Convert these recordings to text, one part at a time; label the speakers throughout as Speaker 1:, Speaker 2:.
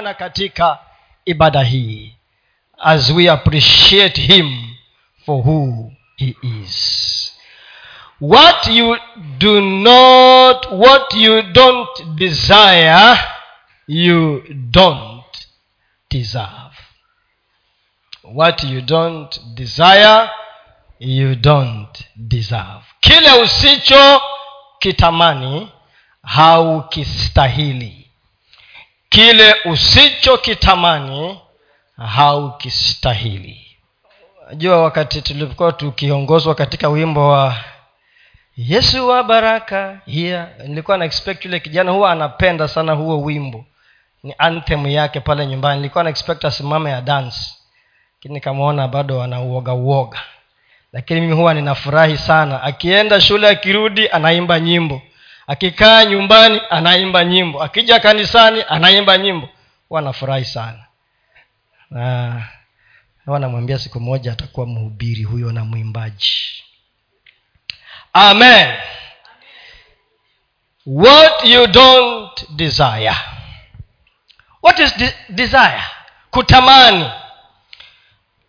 Speaker 1: na katika ibada hii. As we appreciate him for who he is. What you do not what you don't desire you don't deserve. What you don't desire you don't deserve. Kile usicho kitamani haukistahili kile usichokitamani haukistahili. Najua wakati tulipokuwa tukiongozwa katika wimbo wa yesu wa baraka yeah. nilikuwa na expect yule kijana huwa anapenda sana huo wimbo. Ni anthem yake pale nyumbani. Nilikuwa na expect asimame ya dance. Lakini nikamwona bado ana uoga uoga. Lakini mimi huwa ninafurahi sana. Akienda shule akirudi anaimba nyimbo akikaa nyumbani anaimba nyimbo. Akija kanisani anaimba nyimbo. Huwa anafurahi sana. Na wanamwambia siku moja atakuwa mhubiri huyo na mwimbaji. Amen. What you don't desire. What is de- desire? Kutamani.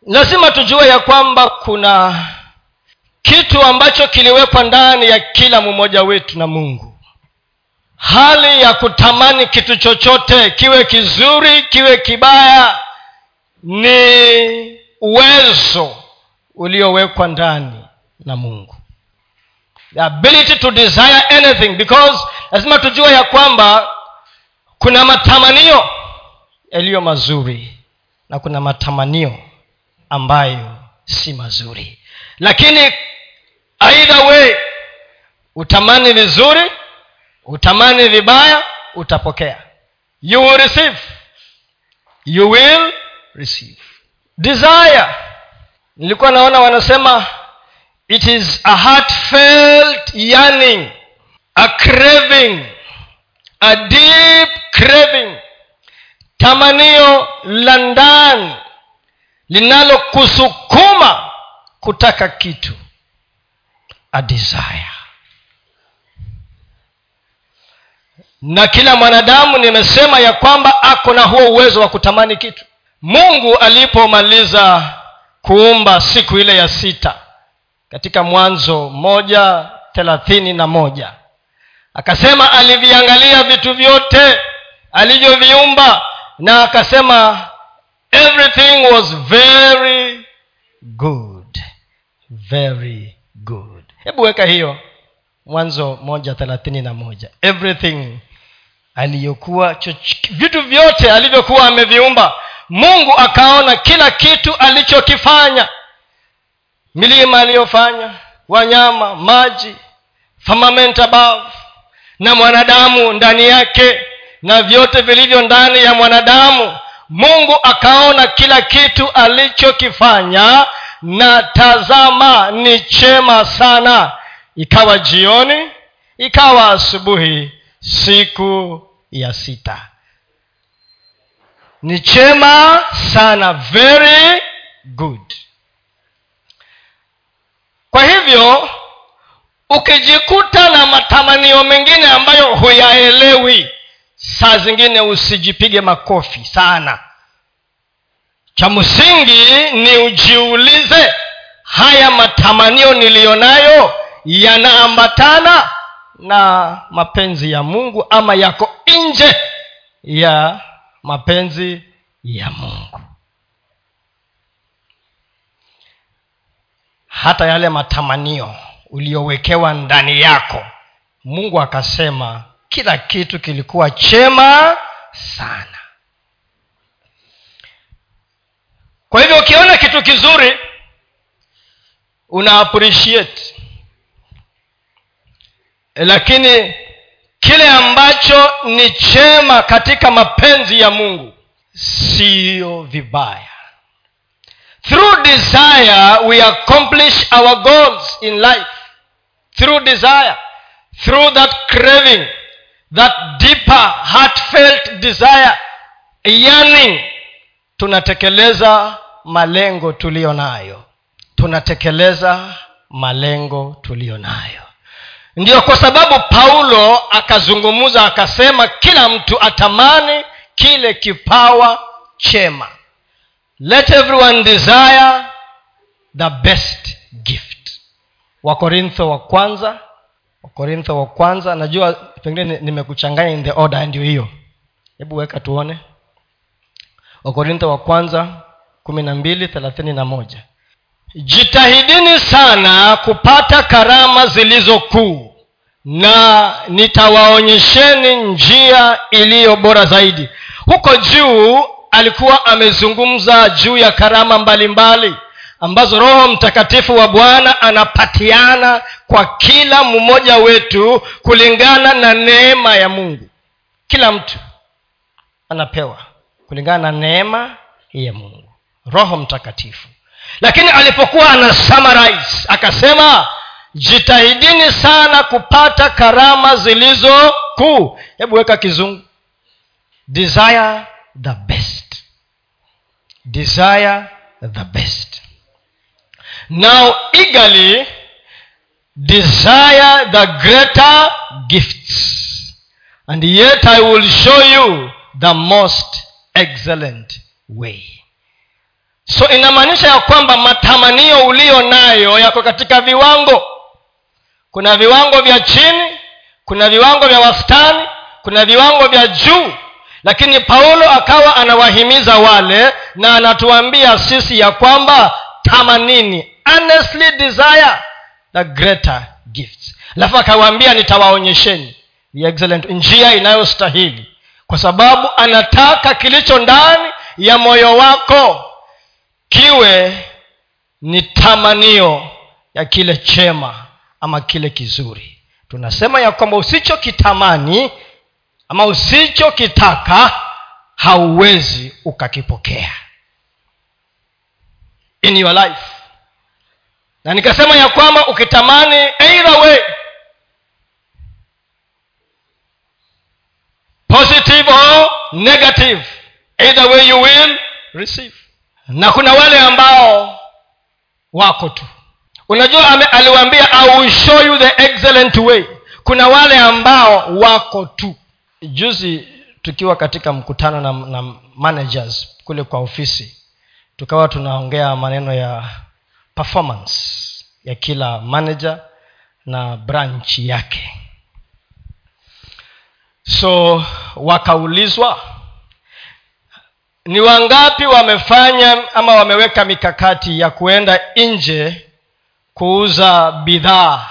Speaker 1: Lazima tujue ya kwamba kuna kitu ambacho kiliwekwa ndani ya kila mmoja wetu na mungu hali ya kutamani kitu chochote kiwe kizuri kiwe kibaya ni uwezo uliowekwa ndani na mungu. The ability to desire anything because lazima tujue ya kwamba kuna matamanio yaliyo mazuri na kuna matamanio ambayo si mazuri. Lakini either way utamani vizuri utamani vibaya utapokea. You will receive. You will receive. Desire. Nilikuwa naona wanasema it is a heartfelt yearning a craving a deep craving. Tamanio la ndani linalokusukuma kutaka kitu. A desire na kila mwanadamu nimesema ya kwamba ako na huo uwezo wa kutamani kitu. Mungu alipomaliza kuumba siku ile ya sita katika mwanzo moja thelathini na moja akasema aliviangalia vitu vyote alivyoviumba na akasema everything was very good very good. Hebu weka hiyo mwanzo moja thelathini na moja. Everything aliyokuwa vitu vyote alivyokuwa ameviumba mungu akaona kila kitu alichokifanya. Milima aliyofanya wanyama maji firmament above na mwanadamu ndani yake na vyote vilivyo ndani ya mwanadamu mungu akaona kila kitu alichokifanya. Na tazama ni chema sana. Ikawa jioni ikawa asubuhi siku ya sita. Ni chema sana very good. Kwa hivyo ukijikuta na matamanio mengine ambayo huyaelewi saa zingine usijipige makofi sana. Cha msingi ni ujiulize haya matamanio niliyonayo yanaambatana na mapenzi ya mungu ama yako nje ya mapenzi ya mungu. Hata yale matamanio uliyowekewa ndani yako mungu akasema kila kitu kilikuwa chema sana. Kwa hivyo ukiona kitu kizuri una appreciate lakini kile ambacho ni chema katika mapenzi ya mungu siyo vibaya. Through desire we accomplish our goals in life. Through desire through that craving that deeper heartfelt desire yearning tunatekeleza malengo tuliyo nayo tunatekeleza malengo tuliyo nayo ndiyo kwa sababu paulo akazungumza akasema kila mtu atamani kile kipawa chema. Let everyone desire the best gift. Wakorintho wa kwanza wakorintho wa kwanza najua pengine nimekuchanganya in the order ndio hiyo. Hebu weka tuone. Wakorintho wa kwanza kumi na mbili thelathini na moja jitahidini sana kupata karama zilizo kuu na nitawaonyesheni njia iliyo bora zaidi. Huko juu alikuwa amezungumza juu ya karama mbalimbali mbali ambazo roho mtakatifu wa bwana anapatiana kwa kila mmoja wetu kulingana na neema ya mungu. Kila mtu anapewa kulingana na neema ya mungu. Roho mtakatifu lakini alipokuwa ana summarize akasema jitahidini sana kupata karama zilizo kuu. Hebu weka kizungu. Desire the best. Desire the best. Now eagerly desire the greater gifts. And yet i will show you the most excellent way so inamaanisha ya kwamba matamanio uliyo nayo yako katika viwango. Kuna viwango vya chini kuna viwango vya wastani kuna viwango vya juu. Lakini paulo akawa anawahimiza wale na anatuambia sisi ya kwamba tamanini honestly desire the greater gifts. Alafu akawaambia nitawaonyesheni. The excellent njia inayostahili. Kwa sababu anataka kilicho ndani ya moyo wako kiwe ni tamanio ya kile chema ama kile kizuri. Tunasema ya kwamba usichokitamani ama usichokitaka hauwezi ukakipokea. In your life. Na nikasema ya kwamba ukitamani either way positive or negative either way you will receive na kuna wale ambao wako tu. Unajua aliwaambia i will show you the excellent way. Kuna wale ambao wako tu. Juzi tukiwa katika mkutano na, na managers kule kwa ofisi tukawa tunaongea maneno ya performance ya kila manager na branch yake. So wakaulizwa ni wangapi wamefanya ama wameweka mikakati ya kuenda nje kuuza bidhaa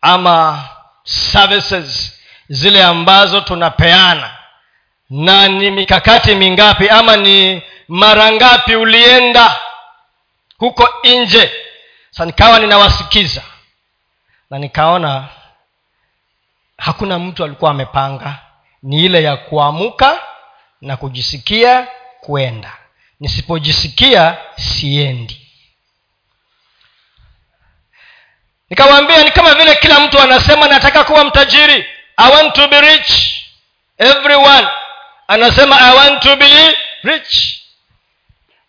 Speaker 1: ama services zile ambazo tunapeana? Na ni mikakati mingapi ama ni mara ngapi ulienda huko nje? Sa nikawa ninawasikiza na nikaona hakuna mtu alikuwa amepanga. Ni ile ya kuamuka na kujisikia kwenda. Nisipojisikia siendi. Nikamwambia ni kama vile kila mtu anasema nataka kuwa mtajiri. I want to be rich. Everyone anasema i want to be rich.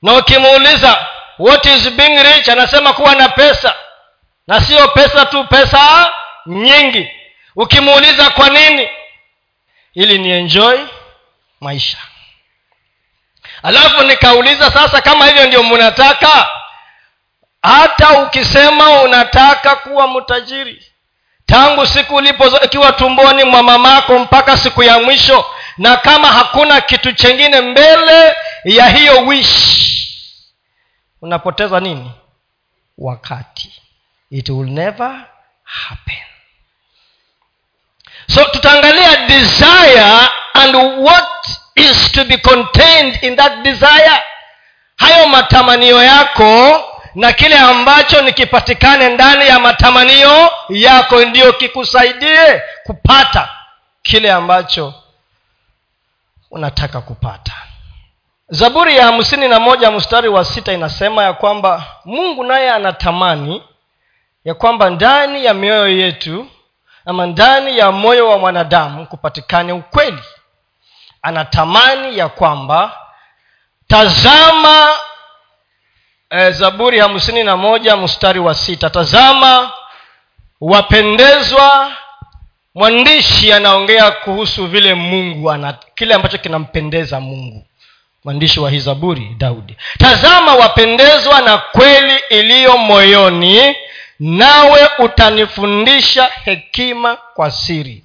Speaker 1: Na ukimuuliza what is being rich? Anasema kuwa na pesa. Na sio pesa tu pesa nyingi. Ukimuuliza kwa nini? Ili ni enjoy maisha alafu nikauliza sasa kama hivyo ndio mnataka hata ukisema unataka kuwa mtajiri tangu siku ulipoikiwa tumboni mwa mamako mpaka siku ya mwisho na kama hakuna kitu chengine mbele ya hiyo wish unapoteza nini? Wakati. It will never happen. So tutaangalia desire and what is to be contained in that desire. Hayo matamanio yako na kile ambacho nikipatikane ndani ya matamanio yako ndiyo kikusaidie kupata kile ambacho unataka kupata. Zaburi ya hamsini na moja mstari wa sita inasema ya kwamba mungu naye anatamani ya kwamba ndani ya mioyo yetu ama ndani ya moyo wa mwanadamu kupatikane ukweli anatamani ya kwamba tazama e, zaburi hamsini na moja mstari wa sita. Tazama wapendezwa mwandishi anaongea kuhusu vile mungu ana kile ambacho kinampendeza mungu. Mwandishi wa hii zaburi daudi. Tazama wapendezwa na kweli iliyo moyoni nawe utanifundisha hekima kwa siri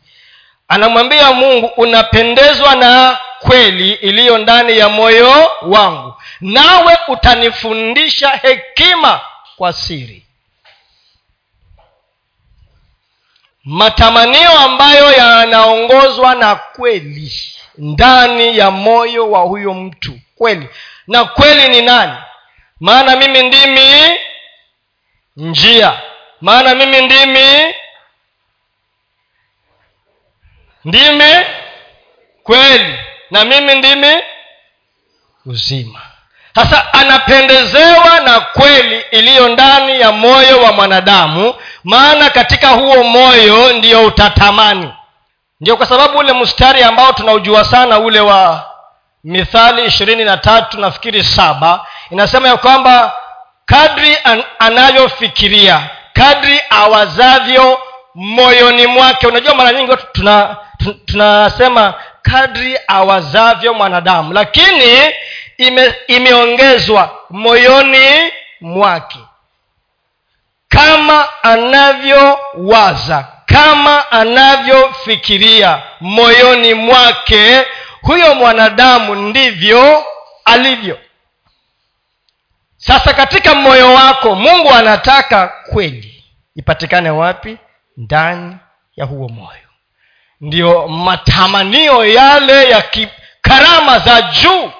Speaker 1: anamwambia mungu unapendezwa na kweli iliyo ndani ya moyo wangu nawe utanifundisha hekima kwa siri. Matamanio ambayo yanaongozwa na kweli ndani ya moyo wa huyo mtu. Kweli. Na kweli ni nani? Maana mimi ndimi njia. Maana mimi ndimi ndimi kweli na mimi ndimi uzima. Sasa anapendezewa na kweli iliyo ndani ya moyo wa mwanadamu maana katika huo moyo ndiyo utatamani. Ndio kwa sababu ule mstari ambao tunaujua sana ule wa mithali ishirini na tatu nafikiri saba inasema ya kwamba kadri an, anavyofikiria kadri awazavyo moyoni mwake. Unajua mara nyingi watu tuna tunasema kadri awazavyo mwanadamu lakini ime, imeongezwa moyoni mwake. Kama anavyowaza kama anavyofikiria moyoni mwake huyo mwanadamu ndivyo alivyo. Sasa katika moyo wako mungu anataka kweli ipatikane wapi? Ndani ya huo moyo ndiyo matamanio yale ya karama za juu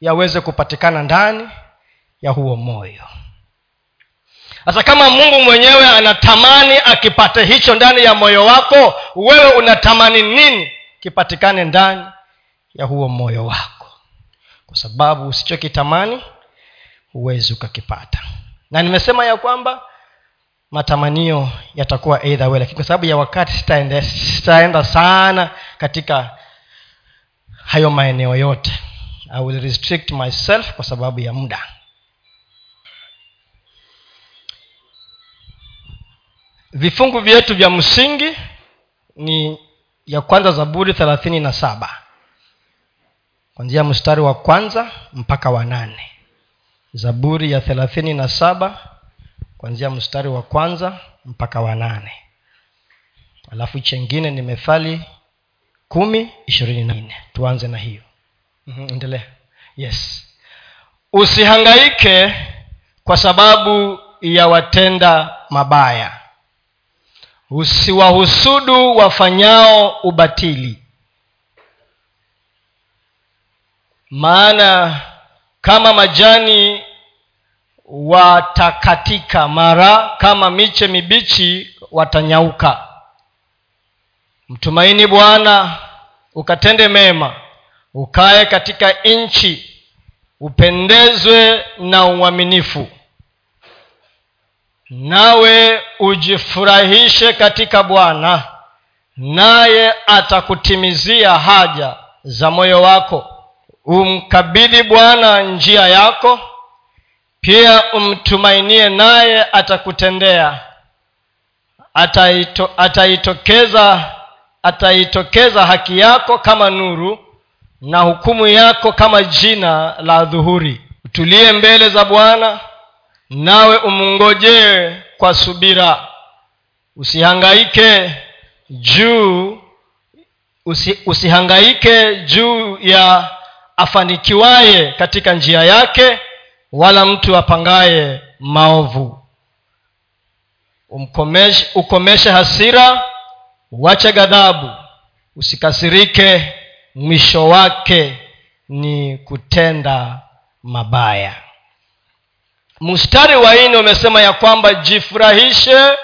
Speaker 1: yaweze kupatikana ndani ya huo moyo. Sasa kama mungu mwenyewe anatamani akipate hicho ndani ya moyo wako wewe unatamani nini kipatikane ndani ya huo moyo wako? Kwa sababu usichokitamani huwezi ukakipata. Na nimesema ya kwamba matamanio yatakuwa either way. Lakini kwa sababu ya wakati sitaenda, sitaenda sana katika hayo maeneo yote. I will restrict myself kwa sababu ya muda. Vifungu vyetu vya msingi ni ya kwanza zaburi thelathini na saba. Kwanzia mstari wa kwanza mpaka wa nane. Zaburi ya thelathini na saba kwanzia mstari wa kwanza mpaka wa nane. Alafu chengine ni methali kumi ishirini na nne. Tuanze na hiyo. Mm-hmm, endelea. Yes. Usihangaike kwa sababu ya watenda mabaya. Usiwahusudu wafanyao ubatili. Maana kama majani watakatika. Mara kama miche mibichi watanyauka. Mtumaini bwana ukatende mema ukaye katika nchi upendezwe na uaminifu. Nawe ujifurahishe katika bwana naye atakutimizia haja za moyo wako. Umkabidhi bwana njia yako pia umtumainie naye atakutendea. Ataito, ataitokeza ataitokeza haki yako kama nuru na hukumu yako kama jina la dhuhuri utulie mbele za bwana nawe umngojee kwa subira. Usihangaike juu usi, usihangaike juu ya afanikiwaye katika njia yake wala mtu apangaye maovu. Umkomeshe, ukomeshe hasira uache ghadhabu usikasirike mwisho wake ni kutenda mabaya. Mstari wa nne umesema ya kwamba jifurahishe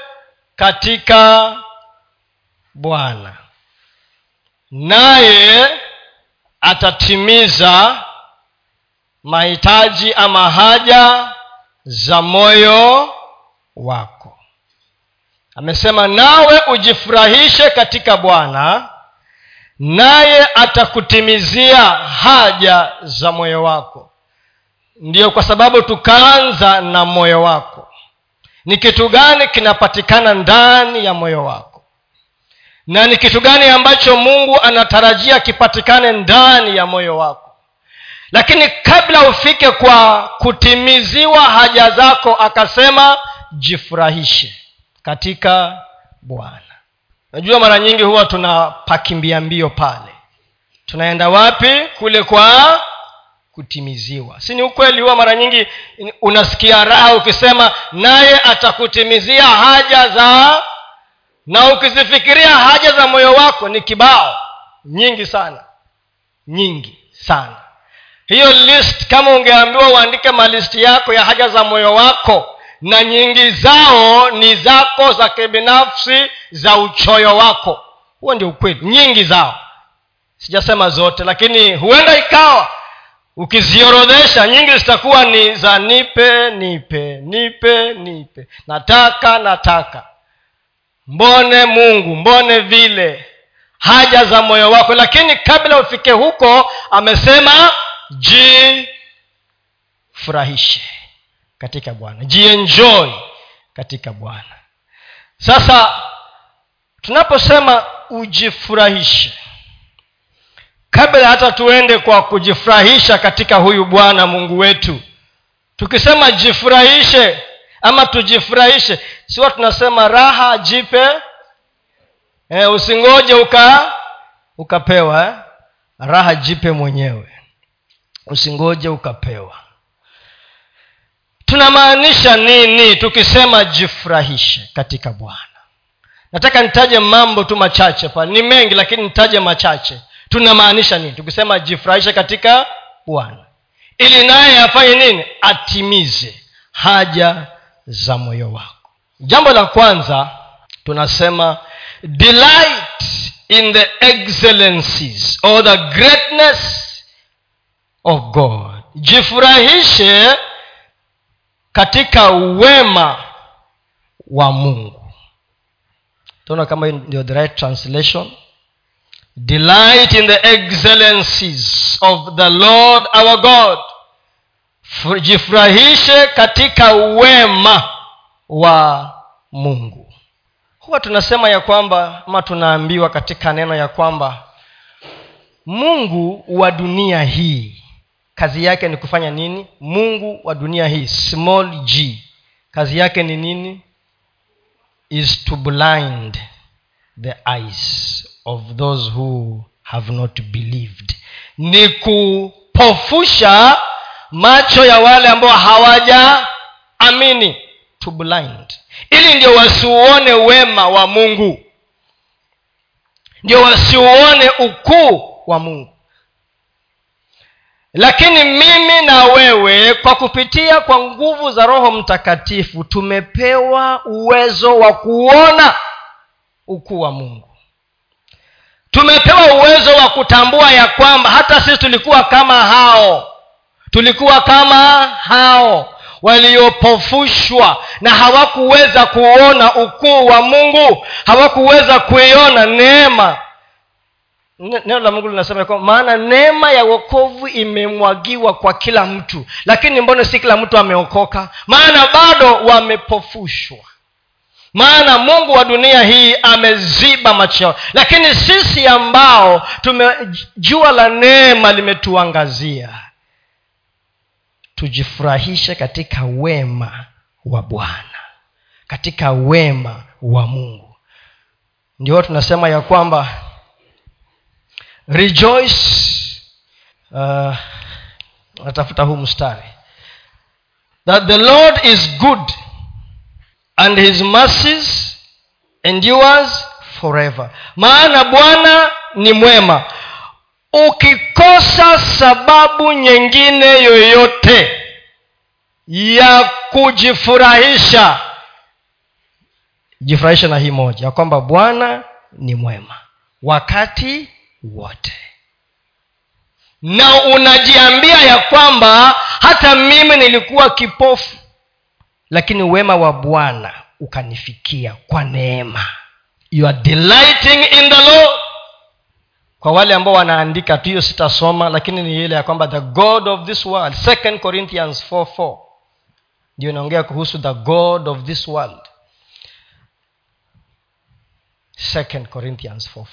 Speaker 1: katika bwana naye atatimiza mahitaji ama haja za moyo wako. Amesema nawe ujifurahishe katika bwana naye atakutimizia haja za moyo wako. Ndiyo kwa sababu tukaanza na moyo wako. Ni kitu gani kinapatikana ndani ya moyo wako? Na ni kitu gani ambacho mungu anatarajia kipatikane ndani ya moyo wako lakini kabla ufike kwa kutimiziwa haja zako akasema jifurahishe katika bwana. Najua mara nyingi huwa tunapakimbia mbio pale. Tunaenda wapi? Kule kwa kutimiziwa. Si ni ukweli? Huwa mara nyingi unasikia raha ukisema naye atakutimizia haja za na ukizifikiria haja za moyo wako ni kibao. Nyingi sana. Nyingi sana hiyo list kama ungeambiwa uandike malisti yako ya haja za moyo wako na nyingi zao ni zako za kibinafsi za uchoyo wako. Huo ndio ukweli nyingi zao. Sijasema zote lakini huenda ikawa. Ukiziorodhesha nyingi zitakuwa ni za nipe nipe nipe nipe. Nataka nataka. Mbone mungu mbone vile. Haja za moyo wako. Lakini kabla ufike huko amesema jifurahishe katika bwana. Jienjoy katika bwana. Sasa tunaposema ujifurahishe kabla hata tuende kwa kujifurahisha katika huyu bwana mungu wetu tukisema jifurahishe ama tujifurahishe siwa tunasema raha jipe e, usingoje uka ukapewa eh? raha jipe mwenyewe usingoje ukapewa. Tunamaanisha nini tukisema jifurahishe katika bwana? Nataka nitaje mambo tu machache pale ni mengi lakini nitaje machache. Tunamaanisha nini tukisema jifurahishe katika bwana? Ili naye afanye nini? Atimize haja za moyo wako. Jambo la kwanza tunasema delight in the excellencies or the greatness of god. Jifurahishe katika wema wa mungu. Taona kama ndio the right translation. Delight in the excellencies of the lord our god. Jifurahishe katika wema wa mungu. Huwa tunasema ya kwamba ama tunaambiwa katika neno ya kwamba mungu wa dunia hii kazi yake ni kufanya nini? Mungu wa dunia hii small g. Kazi yake ni nini? Is to blind the eyes of those who have not believed. Ni kupofusha macho ya wale ambao hawajaamini. To blind. Ili ndio wasiuone wema wa mungu. Ndio wasiuone ukuu wa mungu lakini mimi na wewe kwa kupitia kwa nguvu za roho mtakatifu tumepewa uwezo wa kuona ukuu wa mungu. Tumepewa uwezo wa kutambua ya kwamba hata sisi tulikuwa kama hao. Tulikuwa kama hao waliopofushwa na hawakuweza kuona ukuu wa mungu hawakuweza kuiona neema neno la mungu linasema kwamba maana neema ya wokovu imemwagiwa kwa kila mtu. Lakini mbona si kila mtu ameokoka? Maana bado wamepofushwa. Maana mungu wa dunia hii ameziba macho lakini sisi ambao tumejua la neema limetuangazia tujifurahishe katika wema wa bwana katika wema wa mungu. Ndio tunasema ya kwamba rejoice uh, natafuta huu mstari. That the lord is good and his mercies endures forever. Maana bwana ni mwema. Ukikosa sababu nyingine yoyote ya kujifurahisha jifurahisha na hii moja ya kwamba bwana ni mwema. Wakati wote. Na unajiambia ya kwamba hata mimi nilikuwa kipofu lakini wema wa bwana ukanifikia kwa neema. You are delighting in the lord. Kwa wale ambao wanaandika tu hiyo sitasoma lakini ni ile ya kwamba the god of this world second corinthians 44 ndio inaongea kuhusu the god of this world. Second corinthians 4,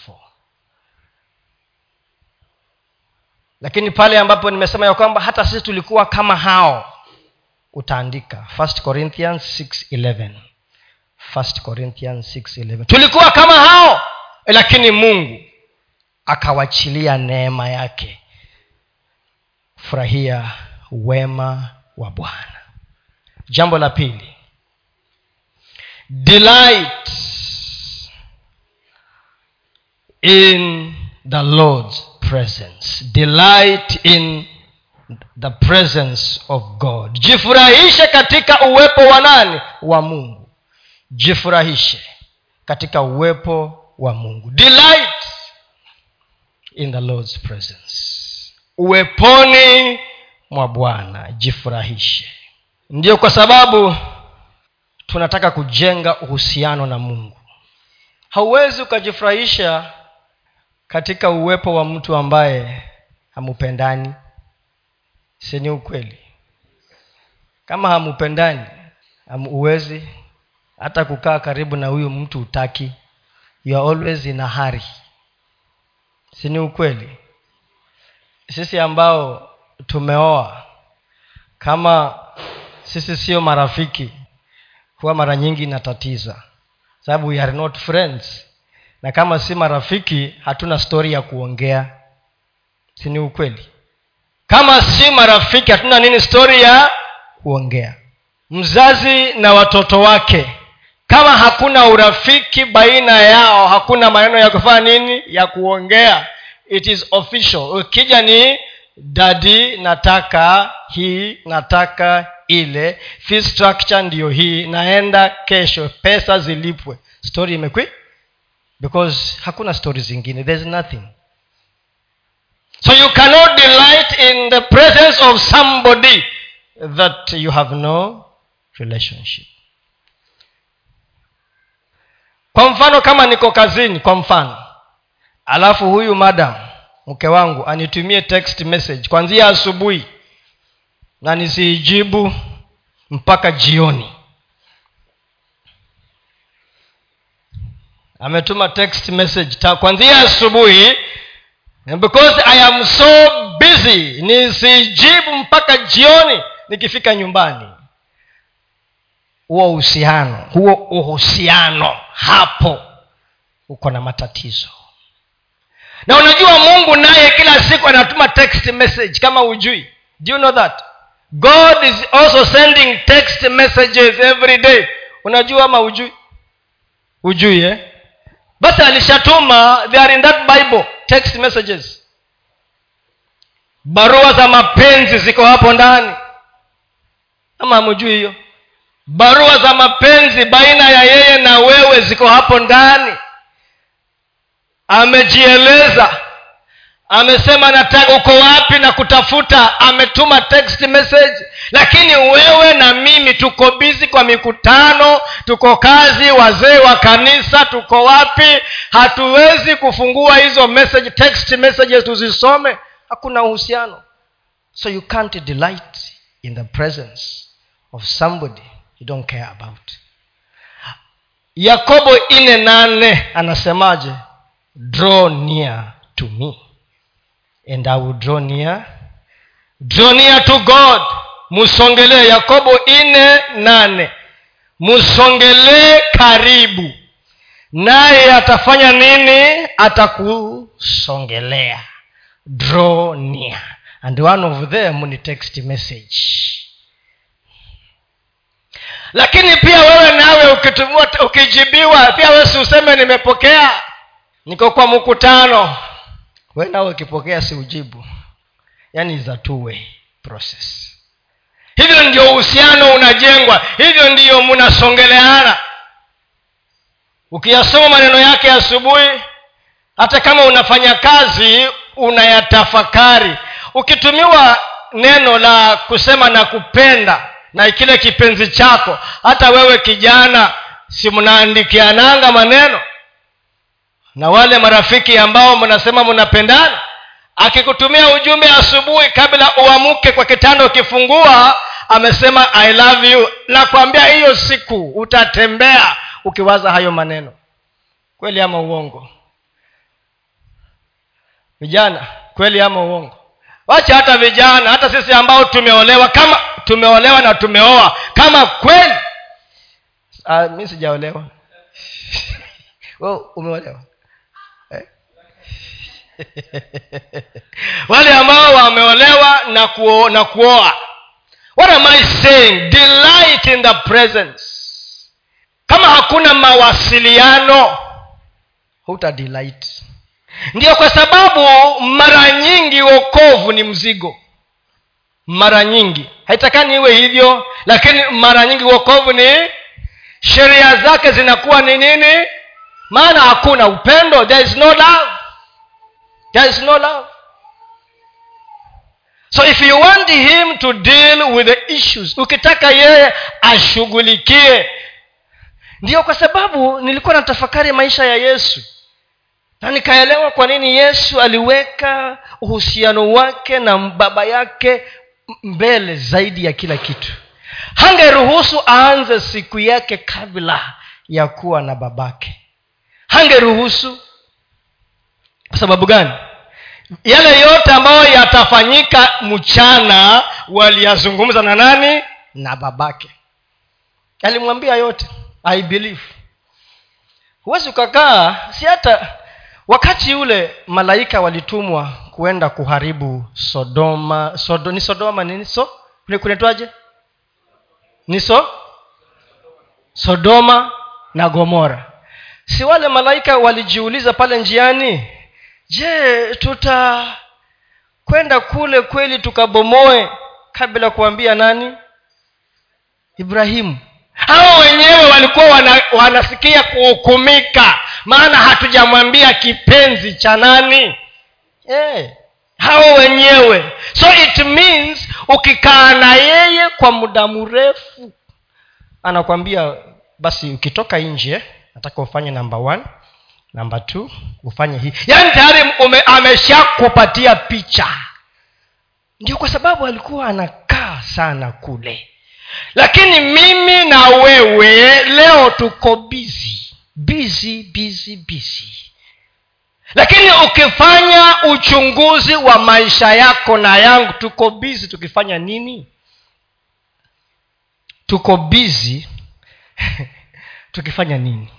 Speaker 1: lakini pale ambapo nimesema ya kwamba hata sisi tulikuwa kama hao utaandika 1 corinthians 6:11 1 corinthians 6:11 tulikuwa kama hao lakini mungu akawachilia neema yake. Furahia wema wa bwana. Jambo la pili. Delight in the lord's presence. Delight in the presence of god. Jifurahishe katika uwepo wa nani? Wa mungu. Jifurahishe katika uwepo wa mungu. Delight in the lord's presence. Uweponi mwa bwana. Jifurahishe. Ndiyo kwa sababu tunataka kujenga uhusiano na mungu. Hauwezi ukajifurahisha katika uwepo wa mtu ambaye hamupendani. Sini ukweli. Kama hamupendani huwezi hata kukaa karibu na huyu mtu utaki you are always in a hurry. Sini ukweli. Sisi ambao tumeoa kama sisi sio marafiki huwa mara nyingi inatatiza. Sababu we are not friends na kama si marafiki hatuna stori ya kuongea. Si ni ukweli? Kama si marafiki hatuna nini stori ya kuongea? Mzazi na watoto wake. Kama hakuna urafiki baina yao hakuna maneno ya kufanya nini? Ya kuongea. It is official. Ukija ni dadi nataka hii nataka ile. Fee structure ndiyo hii. Naenda kesho. Pesa zilipwe. Stori imekwi because hakuna stori zingine. There's nothing. So you cannot delight in the presence of somebody that you have no relationship. Kwa mfano kama niko kazini kwa mfano alafu huyu madam mke wangu anitumie text message kwanzia asubuhi na nisiijibu mpaka jioni ametuma text message kwanzia asubuhi because i am so busy nisijibu mpaka jioni nikifika nyumbani. Huo uhusiano huo uhusiano hapo uko na matatizo. Na unajua mungu naye kila siku anatuma text message kama ujui do you know that? God is also sending text messages every day. Unajua ama ujui ujui eh? Basi alishatuma they are in that bible text messages. Barua za mapenzi ziko hapo ndani. Ama hamujui hiyo? Barua za mapenzi baina ya yeye na wewe ziko hapo ndani. Amejieleza amesema nataka uko wapi na kutafuta ametuma text message lakini wewe na mimi tuko bizi kwa mikutano tuko kazi wazee wa kanisa tuko wapi? Hatuwezi kufungua hizo message text messages tuzisome. Hakuna uhusiano. So you can't delight in the presence of somebody you don't care about. Yakobo ine nane anasemaje? Draw near to me and i will draw near draw near to god. Musongelee yakobo ine nane. Musongelee karibu. Naye atafanya nini? Atakusongelea. Draw near. And one of them ni text message. Lakini pia wewe nawe ukitumua ukijibiwa pia wesi useme nimepokea. Niko kwa mkutano we nawe ukipokea si ujibu. Two way process. Hivyo ndio uhusiano unajengwa. Hivyo ndiyo mnasongeleana ukiyasoma maneno yake asubuhi hata kama unafanya kazi unayatafakari. Ukitumiwa neno la kusema na kupenda na kile kipenzi chako hata wewe kijana si mnaandikiananga maneno na wale marafiki ambao mnasema mnapendana akikutumia ujumbe asubuhi kabla uamuke kwa kitanda ukifungua amesema i love you. Nakwambia hiyo siku utatembea ukiwaza hayo maneno. Kweli ama uongo? Vijana kweli ama uongo? Wacha hata vijana hata sisi ambao tumeolewa kama tumeolewa na tumeoa kama kweli. Ah, mi sijaolewa. Umeolewa? wale ambao wameolewa na kuo, na kuoa. What am i saying? Delight in the presence. Kama hakuna mawasiliano huta delight. Ndio kwa sababu mara nyingi wokovu ni mzigo. Mara nyingi. Haitakani iwe hivyo lakini mara nyingi wokovu ni sheria zake zinakuwa ni nini? Maana hakuna upendo there is no love there is no love. So if you want him to deal with the issues ukitaka yeye ashughulikie. Ndiyo kwa sababu nilikuwa na tafakari maisha ya yesu. Na nikaelewa kwa nini yesu aliweka uhusiano wake na baba yake mbele zaidi ya kila kitu. Hangeruhusu aanze siku yake kabla ya kuwa na babake. Hangeruhusu kwa sababu gani? Yale yote ambayo yatafanyika mchana waliyazungumza na nani? Na babake. Alimwambia yote. I believe. Huwezi ukakaa si hata wakati ule malaika walitumwa kuenda kuharibu sodoma sodo, ni sodoma nini? So kunaitwaje? Ni so? Sodoma na gomora. Si wale malaika walijiuliza pale njiani je tutakwenda kule kweli tukabomoe kabla kuambia nani? Ibrahimu. Hao wenyewe walikuwa wana, wanasikia kuhukumika maana hatujamwambia kipenzi cha nani. Hey, hao wenyewe. So it means ukikaa na yeye kwa muda mrefu anakwambia basi ukitoka nje nataka ufanye namba one namba t ufanye hii. Yaani tayari ameshakupatia picha. Ndio kwa sababu alikuwa anakaa sana kule. Lakini mimi na wewe leo tuko bizi bizi bizi bizi lakini ukifanya uchunguzi wa maisha yako na yangu tuko bizi tukifanya nini? Tuko bizi tukifanya nini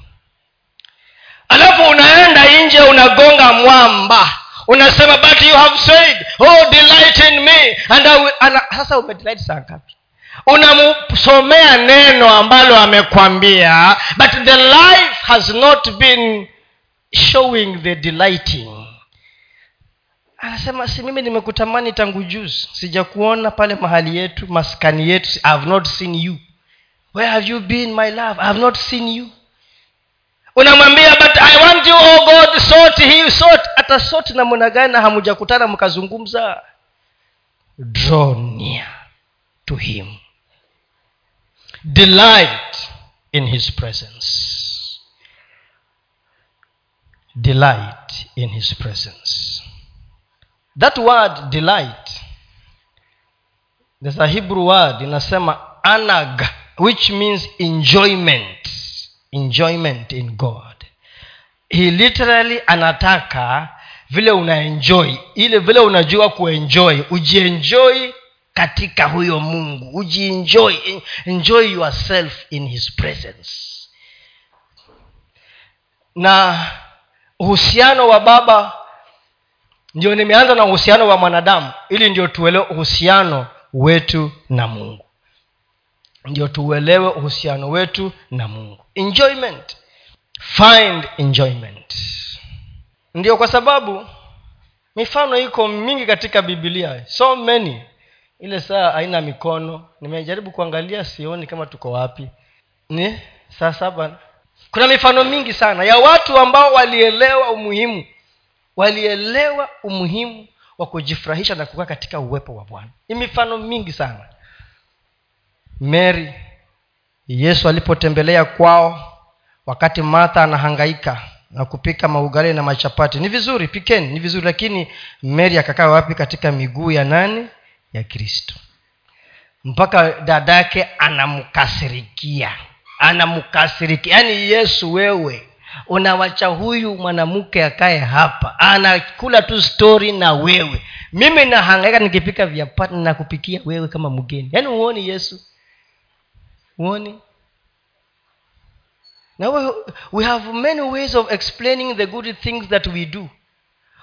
Speaker 1: alafu unaenda nje unagonga mwamba. Unasema but you have said oh delight in me. And I will, and, sasa umedelight saa ngapi? Unamsomea neno ambalo amekwambia but the life has not been showing the delighting. Anasema si mimi nimekutamani tangu juzi sijakuona pale mahali yetu maskani yetu i have not seen you. Where have you been my love? I have not seen you unamwambia but i want you oh god sort hii sort. Hata sort namna gani na hamujakutana mkazungumza. Draw near to him. Delight in his presence. Delight in his presence. That word delight there's a hebrew word inasema anag which means enjoyment enjoyment in god. He literally anataka vile unaenjoy ile vile unajua kuenjoy ujienjoy katika huyo mungu. Ujienjoy enjoy yourself in his presence. Na uhusiano wa baba ndio nimeanza na uhusiano wa mwanadamu ili ndio tuelewe uhusiano wetu na mungu ndio tuuelewe uhusiano wetu na mungu. Enjoyment. Find enjoyment. Ndio kwa sababu mifano iko mingi katika bibilia so many. Ile saa haina mikono. Nimejaribu kuangalia sioni kama tuko wapi. Ni saa saba. Kuna mifano mingi sana ya watu ambao walielewa umuhimu walielewa umuhimu wa kujifurahisha na kukaa katika uwepo wa bwana. Ni mifano mingi sana mary yesu alipotembelea kwao wakati martha anahangaika na kupika maugali na machapati. Ni vizuri pikeni ni vizuri. Lakini mary akakaa wapi katika miguu ya nani? Ya kristo. Mpaka dadake anamkasirikia anamkasirikia. Yaani yesu wewe unawacha huyu mwanamke akae hapa anakula tu stori na wewe. Mimi nahangaika nikipika vyapati nakupikia wewe kama mgeni. Yaani huoni yesu huoni na we, we have many ways of explaining the good things that we do.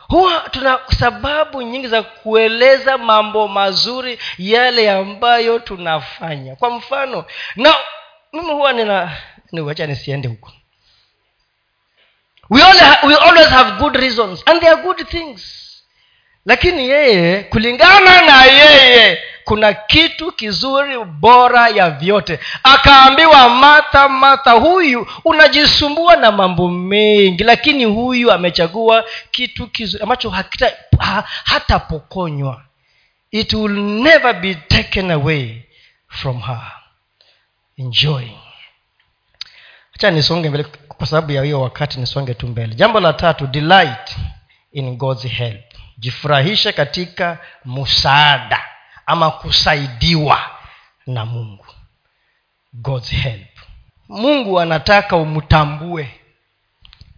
Speaker 1: Huwa tuna sababu nyingi za kueleza mambo mazuri yale ambayo tunafanya. Kwa mfano na mimi huwa nina niwacha nisiende huko. We, we always have good reasons and they are good things. Lakini yeye kulingana na yeye kuna kitu kizuri bora ya vyote. Akaambiwa matha matha huyu unajisumbua na mambo mengi lakini huyu amechagua kitu kizuri ambacho hakita, ha, hatapokonywa. It will never be taken away from her. Enjoying hacha nisonge mbele kwa sababu ya hiyo wakati nisonge tu mbele. Jambo la tatu delight in god's help. Jifurahishe katika msaada ama kusaidiwa na mungu. God's help. Mungu anataka umtambue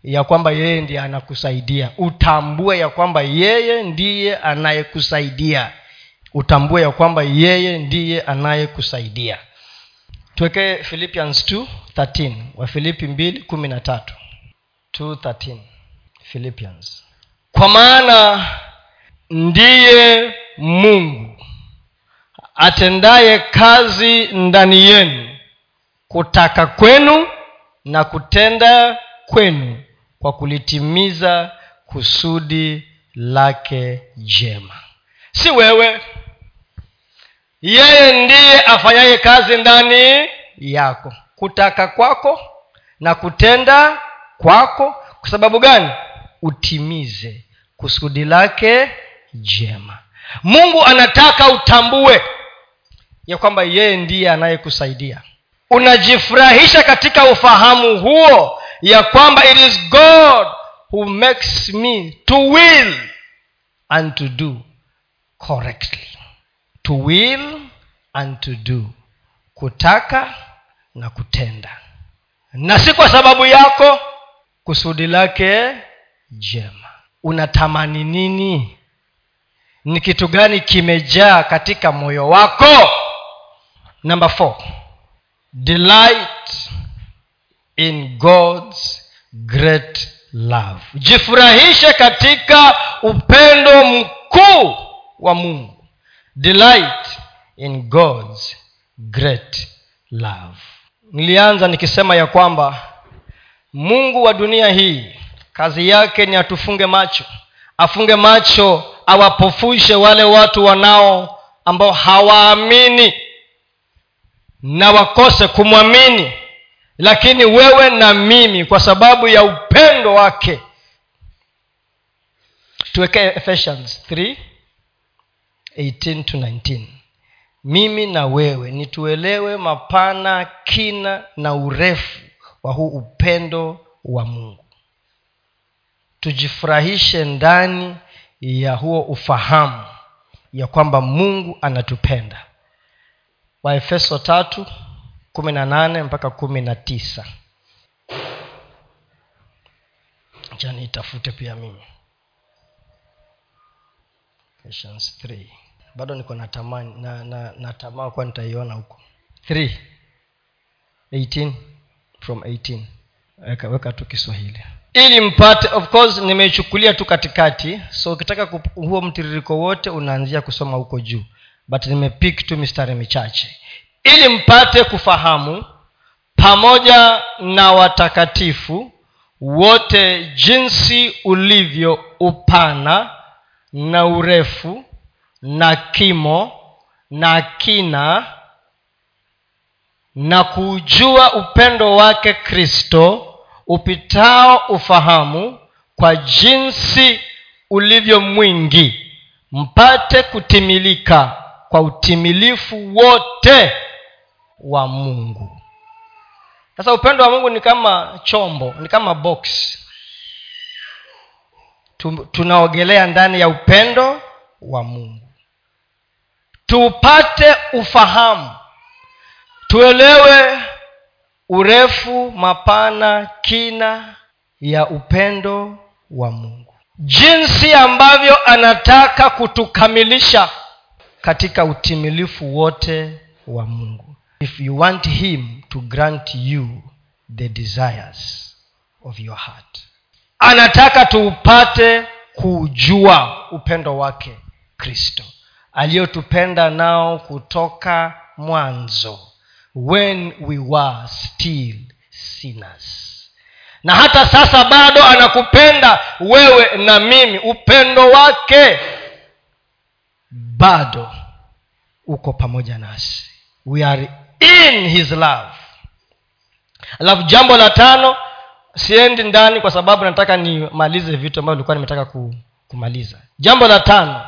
Speaker 1: ya kwamba yeye ndiye anakusaidia. Utambue ya kwamba yeye ndiye anayekusaidia. Utambue ya kwamba yeye ndiye anayekusaidia. Tuwekee philippians 2 wafilipi mbili kumi na philippians. Kwa maana ndiye mungu atendaye kazi ndani yenu kutaka kwenu na kutenda kwenu kwa kulitimiza kusudi lake jema. Si wewe yeye ndiye afanyaye kazi ndani yako. Kutaka kwako na kutenda kwako kwa sababu gani? Utimize kusudi lake jema. Mungu anataka utambue ya kwamba yeye ndiye anayekusaidia. Unajifurahisha katika ufahamu huo ya kwamba it is god who makes me to will and to do correctly. To will and to do. Kutaka na kutenda. Na si kwa sababu yako kusudi lake jema. Unatamani nini? Ni kitu gani kimejaa katika moyo wako number four delight in god's great love. Jifurahishe katika upendo mkuu wa mungu. Delight in god's great love. Nilianza nikisema ya kwamba mungu wa dunia hii kazi yake ni atufunge macho. Afunge macho awapofushe wale watu wanao ambao hawaamini na wakose kumwamini. Lakini wewe na mimi kwa sababu ya upendo wake. Tuwekee ephesians 3 18 to 19 mimi na wewe nituelewe mapana kina na urefu wa huu upendo wa mungu. Tujifurahishe ndani ya huo ufahamu ya kwamba mungu anatupenda waefeso tatu kumi na nane mpaka kumi na tisa jani itafute pia mimi. Ephesians 3 bado niko na tamani na, na, na tamaa kuwa nitaiona huko. 3 18 from 18 weka, weka tu kiswahili. Ili mpate of course nimeichukulia tu katikati. So ukitaka huo mtiririko wote unaanzia kusoma huko juu but nimepik tu mistari michache. Ili mpate kufahamu pamoja na watakatifu wote jinsi ulivyo upana na urefu na kimo na kina na kujua upendo wake kristo upitao ufahamu kwa jinsi ulivyo mwingi mpate kutimilika kwa utimilifu wote wa mungu. Sasa upendo wa mungu ni kama chombo ni kama box. Tunaogelea ndani ya upendo wa mungu. Tupate ufahamu. Tuelewe urefu mapana kina ya upendo wa mungu. Jinsi ambavyo anataka kutukamilisha katika utimilifu wote wa mungu. If you want him to grant you the desires of your heart. Anataka tuupate kujua upendo wake kristo. Aliyotupenda nao kutoka mwanzo. When we were still sinners. Na hata sasa bado anakupenda wewe na mimi. Upendo wake bado uko pamoja nasi. We are in his love. Alafu jambo la tano siendi ndani kwa sababu nataka nimalize vitu ambavyo ilikuwa nimetaka kumaliza. Jambo la tano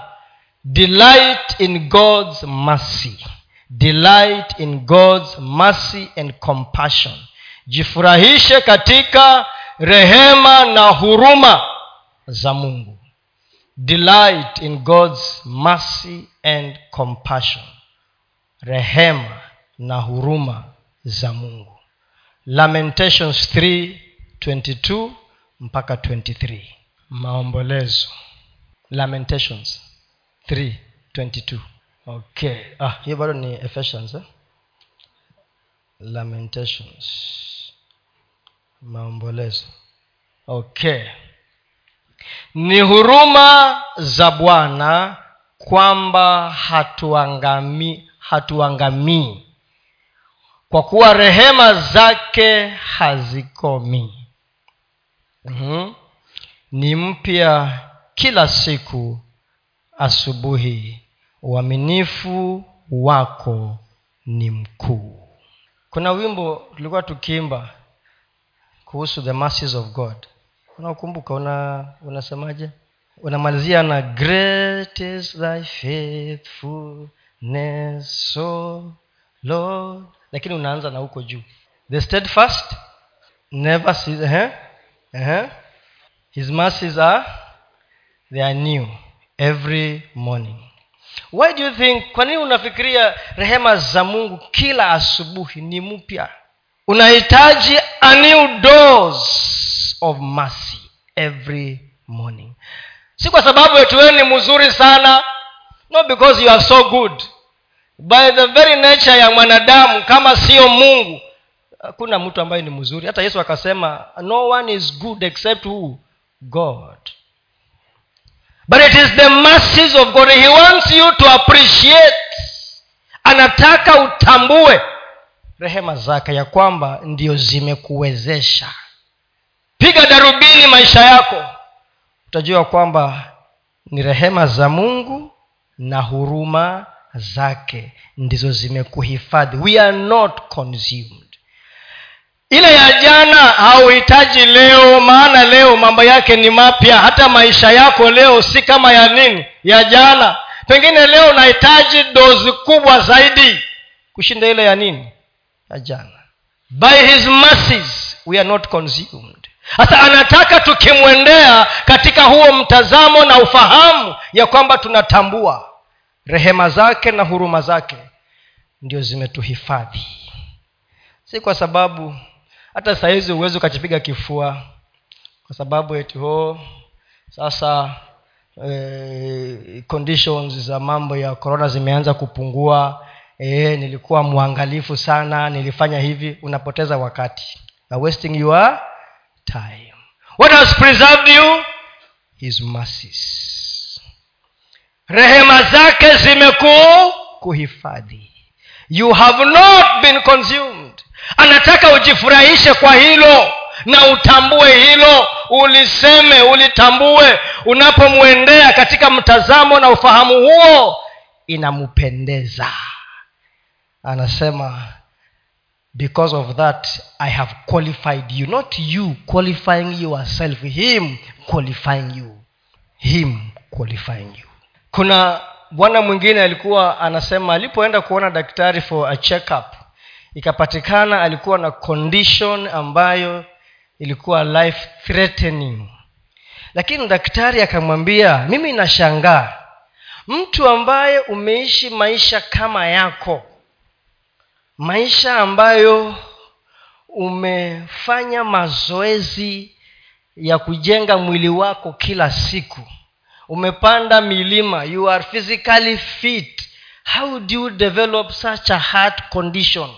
Speaker 1: delight in god's mercy. Delight in god's mercy and compassion. Jifurahishe katika rehema na huruma za mungu delight in god's mercy and compassion rehema na huruma za mungu. Lamentations 322 mpaka 23 maombolezo. Lamentations 322 okay. Ah hiyo bado ni ephesians eh? lamentations. Maombolezo. Okay ni huruma za bwana kwamba hatuangamii hatuangamii kwa kuwa rehema zake hazikomi. Mm-hmm. ni mpya kila siku asubuhi. Uaminifu wako ni mkuu. Kuna wimbo tulikuwa tukiimba kuhusu the mercies of god unaokumbuka una unasemaje? Unamalizia na great is thy faithfulness so lord. Lakini unaanza na huko juu. The steadfast never cease, uh-huh. Uh-huh. his mercies are they are new every morning. Why do you think kwa nini unafikiria rehema za mungu kila asubuhi ni mpya? Unahitaji a new dose of mercy every morning. Si kwa sababu etu ni mzuri sana not because you are so good. By the very nature ya mwanadamu kama sio mungu hakuna mtu ambaye ni mzuri. Hata yesu akasema no one is good except who? God. But it is the mercies of god. He wants you to appreciate. Anataka utambue rehema zake ya kwamba ndio zimekuwezesha piga darubini maisha yako. Utajua kwamba ni rehema za mungu na huruma zake ndizo zimekuhifadhi. We are not consumed. Ile ya jana hauhitaji leo maana leo mambo yake ni mapya. Hata maisha yako leo si kama ya nini? Ya jana. Pengine leo unahitaji dozi kubwa zaidi kushinda ile ya nini? Ya jana. By his mercies we are not consumed sasa anataka tukimwendea katika huo mtazamo na ufahamu ya kwamba tunatambua rehema zake na huruma zake ndio zimetuhifadhi. Si kwa sababu hata sahizi huwezi ukachipiga kifua kwa sababu eti ho oh, sasa eh, conditions za mambo ya korona zimeanza kupungua. Eh, nilikuwa mwangalifu sana nilifanya hivi. Unapoteza wakati. Na wasting your time. What has preserved you? His mercies. Rehema zake zimekuu kuhifadhi. You have not been consumed. Anataka ujifurahishe kwa hilo na utambue hilo. Uliseme ulitambue. Unapomwendea katika mtazamo na ufahamu huo inampendeza anasema because of that i have qualified you. Not you qualifying yourself him qualifying you. Him qualifying you. Kuna bwana mwingine alikuwa anasema alipoenda kuona daktari for a check up ikapatikana alikuwa na condition ambayo ilikuwa life threatening. Lakini daktari akamwambia mimi nashangaa mtu ambaye umeishi maisha kama yako maisha ambayo umefanya mazoezi ya kujenga mwili wako kila siku. Umepanda milima you are physically fit. How do you develop such a heart condition?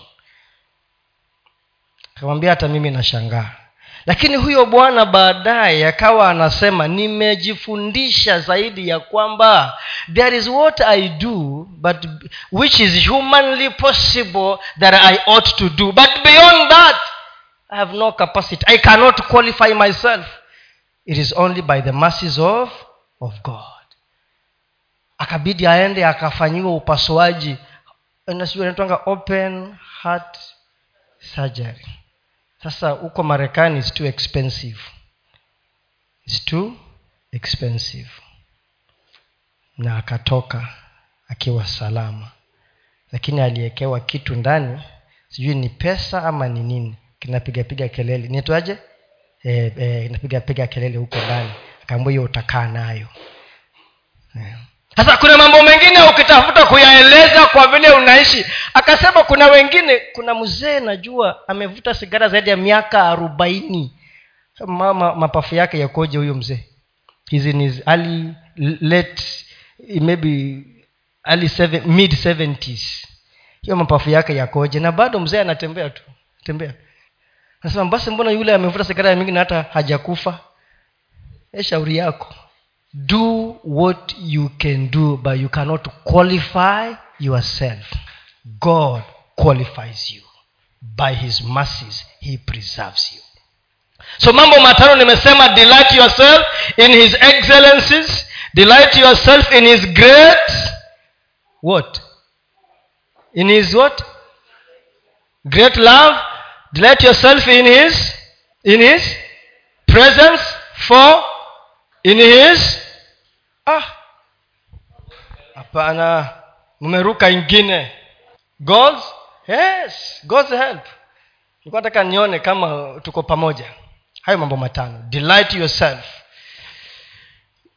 Speaker 1: Akamwambia hata mimi nashangaa lakini huyo bwana baadaye akawa anasema nimejifundisha zaidi ya kwamba there is what i do but which is humanly possible that i ought to do. But beyond that i have no capacity. I cannot qualify myself. It is only by the mercies of, of god. Akabidi aende akafanyiwa upasuaji. Nasijui open heart surgery sasa huko marekani is too expensive. Is too expensive. Na akatoka akiwa salama. Lakini aliekewa kitu ndani sijui ni pesa ama ni nini kinapigapiga kelele. Nitwaje e, e, kelele huko ndani. Akaambua hiyo utakaa nayo. Yeah sasa kuna mambo mengine ukitafuta kuyaeleza kwa vile unaishi. Akasema kuna wengine kuna mzee najua amevuta sigara zaidi ya miaka arobaini. Mama mapafu yake yakoje huyo mzee? He's in his early late maybe early seven, mid 70s hiyo mapafu yake yakoje? Na bado mzee anatembea tu tembea. Nasema basi mbona yule amevuta sigara ya mingi na hata hajakufa? E shauri yako do what you can do but you cannot qualify yourself. God qualifies you. By his mercies he preserves you. So mambo matano nimesema delight yourself in his excellencies delight yourself in his great what? In his what? Great love delight yourself in his in his presence for in his? Ah. Hapana. Mmeruka ingine. God's yes god's help. Nilikuwa nataka nione kama tuko pamoja. Hayo mambo matano. Delight yourself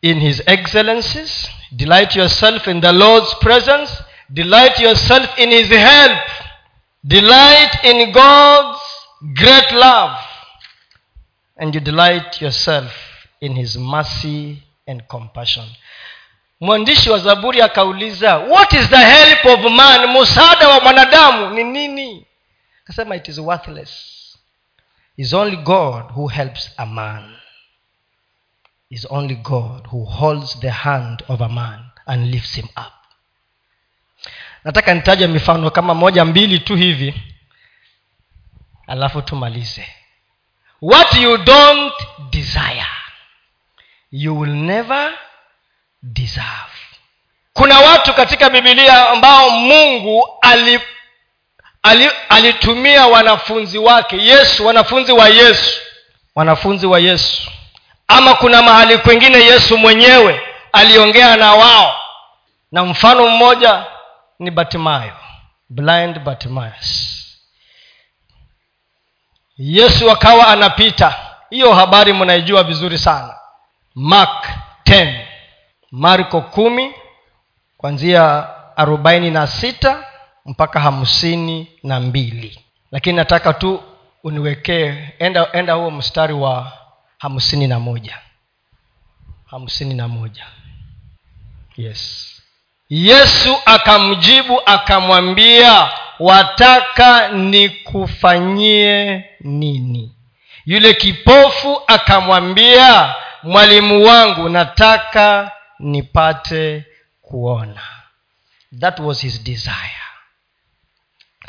Speaker 1: in his excellencies delight yourself in the lord's presence. Delight yourself in his help. Delight in god's great love. And you delight yourself in his mercy and compassion. Mwandishi wa zaburi akauliza what is the help of man? Msaada wa mwanadamu ni nini? Akasema it is worthless. Is only god who helps a man. Is only god who holds the hand of a man and lifts him up. Nataka nitaja mifano kama moja mbili tu hivi alafu tumalize. What you don't desire you will never deserve. Kuna watu katika bibilia ambao mungu ali, ali, alitumia wanafunzi wake yesu wanafunzi wa yesu wanafunzi wa yesu. Ama kuna mahali kwengine yesu mwenyewe aliongea na wao. Na mfano mmoja ni batimayo blind batimayas yesu akawa anapita. Hiyo habari mnaijua vizuri sana mark 10 marko kumi kwanzia arobaini na sita mpaka hamsini na mbili. Lakini nataka tu uniwekee enda enda huo mstari wa hamsini na moja. Hamsini na moja. Yes. Yesu akamjibu akamwambia wataka nikufanyie nini? Yule kipofu akamwambia mwalimu wangu nataka nipate kuona. That was his desire.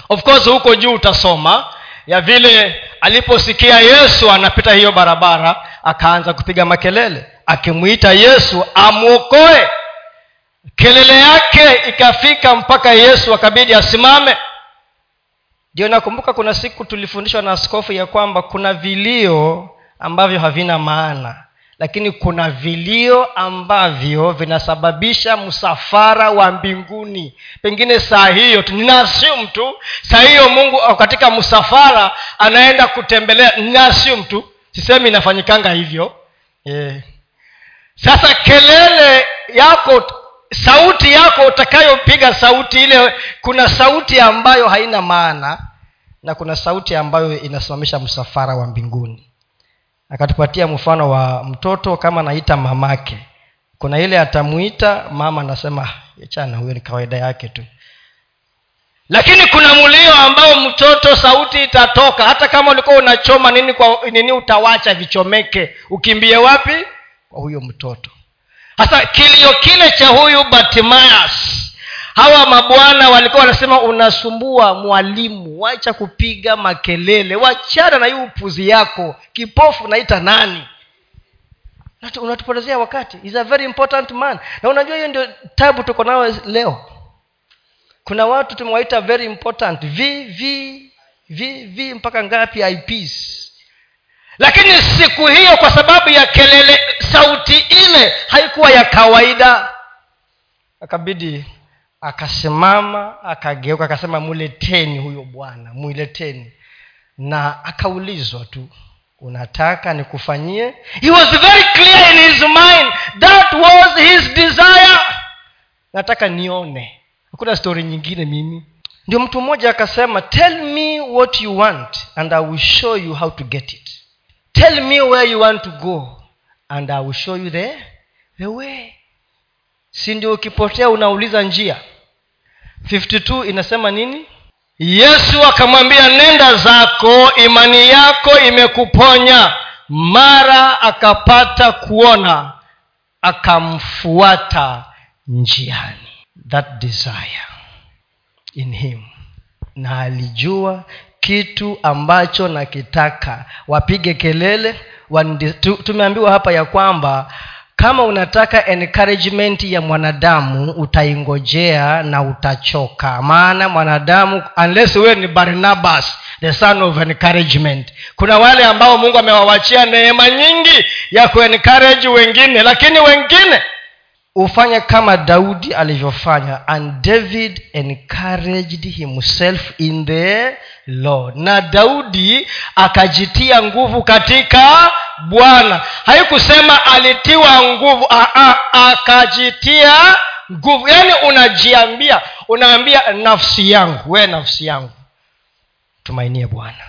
Speaker 1: Of course huko juu utasoma ya vile aliposikia yesu anapita hiyo barabara akaanza kupiga makelele akimwita yesu amwokoe. Kelele yake ikafika mpaka yesu akabidi asimame. Ndio nakumbuka kuna siku tulifundishwa na askofu ya kwamba kuna vilio ambavyo havina maana lakini kuna vilio ambavyo vinasababisha msafara wa mbinguni. Pengine saa hiyo tu ninaasum tu saa hiyo mungu katika msafara anaenda kutembelea ninaasum tu. Sisemi inafanyikanga hivyo. Yeah. sasa kelele yako sauti yako utakayopiga sauti ile kuna sauti ambayo haina maana na kuna sauti ambayo inasimamisha msafara wa mbinguni akatupatia mfano wa mtoto kama anaita mamake. Kuna ile atamwita mama anasema chana huyo ni kawaida yake tu. Lakini kuna mlio ambao mtoto sauti itatoka. Hata kama ulikuwa unachoma nini kwa nini utawacha vichomeke. Ukimbie wapi? Kwa huyo mtoto. Sasa kilio kile cha huyu batimayas hawa mabwana walikuwa wanasema unasumbua mwalimu wacha kupiga makelele wachana na hii upuzi yako kipofu naita nani? Unatupotezea wakati. A very important man. Na unajua hiyo ndio tabu tuko nayo leo. Kuna watu tumewaita very important. V v v v mpaka ngapi? Ips lakini siku hiyo kwa sababu ya kelele sauti ile haikuwa ya kawaida. Akabidi akasimama akageuka akasema muleteni huyo bwana muleteni. Na akaulizwa tu unataka nikufanyie? He was very clear in his mind that was his desire. Nataka nione. Hakuna stori nyingine mimi. Ndio mtu mmoja akasema tell me what you want and i will show you how to get it. Tell me where you want to go and i will show you the, the way. Si ndio ukipotea unauliza njia 52 inasema nini? Yesu akamwambia nenda zako imani yako imekuponya. Mara akapata kuona akamfuata njiani. That desire in him. Na alijua kitu ambacho nakitaka. Wapige kelele tumeambiwa hapa ya kwamba kama unataka encouragement ya mwanadamu utaingojea na utachoka. Maana mwanadamu unless wewe ni barnabas the son of encouragement. Kuna wale ambao mungu amewawachia neema nyingi ya kuencourage wengine lakini wengine ufanye kama daudi alivyofanya. And david encouraged himself in the lord. Na daudi akajitia nguvu katika bwana. Haikusema alitiwa nguvu akajitia nguvu. Yaani unajiambia unaambia nafsi yangu wee nafsi yangu tumainie bwana.